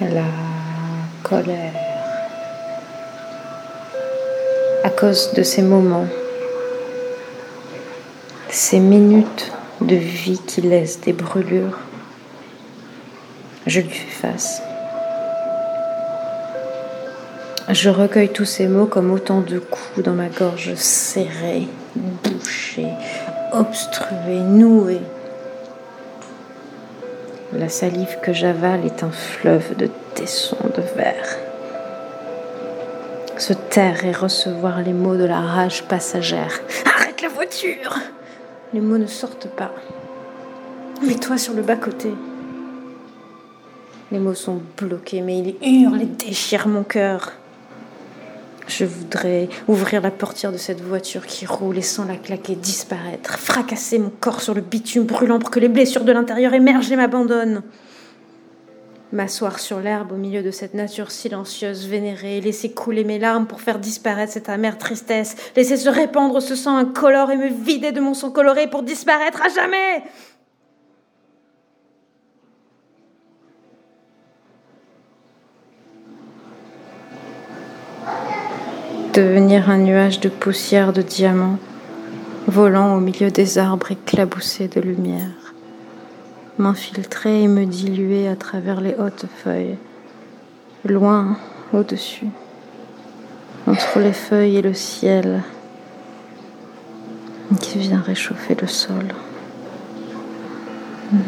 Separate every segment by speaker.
Speaker 1: la colère. À cause de ces moments, ces minutes de vie qui laissent des brûlures, je lui fais face. Je recueille tous ces mots comme autant de coups dans ma gorge serrée, bouchée, obstruée, nouée. La salive que j'avale est un fleuve de tessons de verre. Se taire et recevoir les mots de la rage passagère. Arrête la voiture Les mots ne sortent pas. Mets-toi sur le bas-côté. Les mots sont bloqués, mais ils hurlent et déchirent mon cœur. Je voudrais ouvrir la portière de cette voiture qui roule et sans la claquer disparaître, fracasser mon corps sur le bitume brûlant pour que les blessures de l'intérieur émergent et m'abandonnent. M'asseoir sur l'herbe au milieu de cette nature silencieuse, vénérée, laisser couler mes larmes pour faire disparaître cette amère tristesse, laisser se répandre ce sang incolore et me vider de mon sang coloré pour disparaître à jamais. Devenir un nuage de poussière de diamants, volant au milieu des arbres éclaboussés de lumière, m'infiltrer et me diluer à travers les hautes feuilles, loin au-dessus, entre les feuilles et le ciel qui vient réchauffer le sol.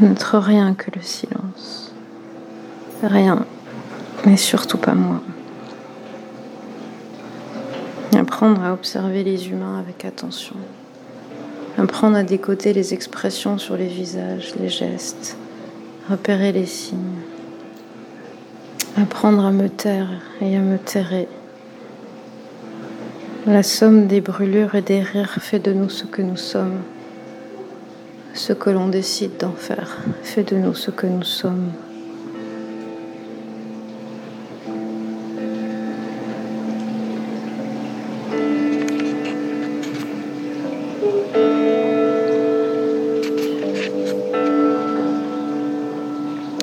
Speaker 1: N'être rien que le silence. Rien, mais surtout pas moi. Apprendre à observer les humains avec attention. Apprendre à décoder les expressions sur les visages, les gestes. Repérer les signes. Apprendre à me taire et à me terrer. La somme des brûlures et des rires fait de nous ce que nous sommes. Ce que l'on décide d'en faire fait de nous ce que nous sommes.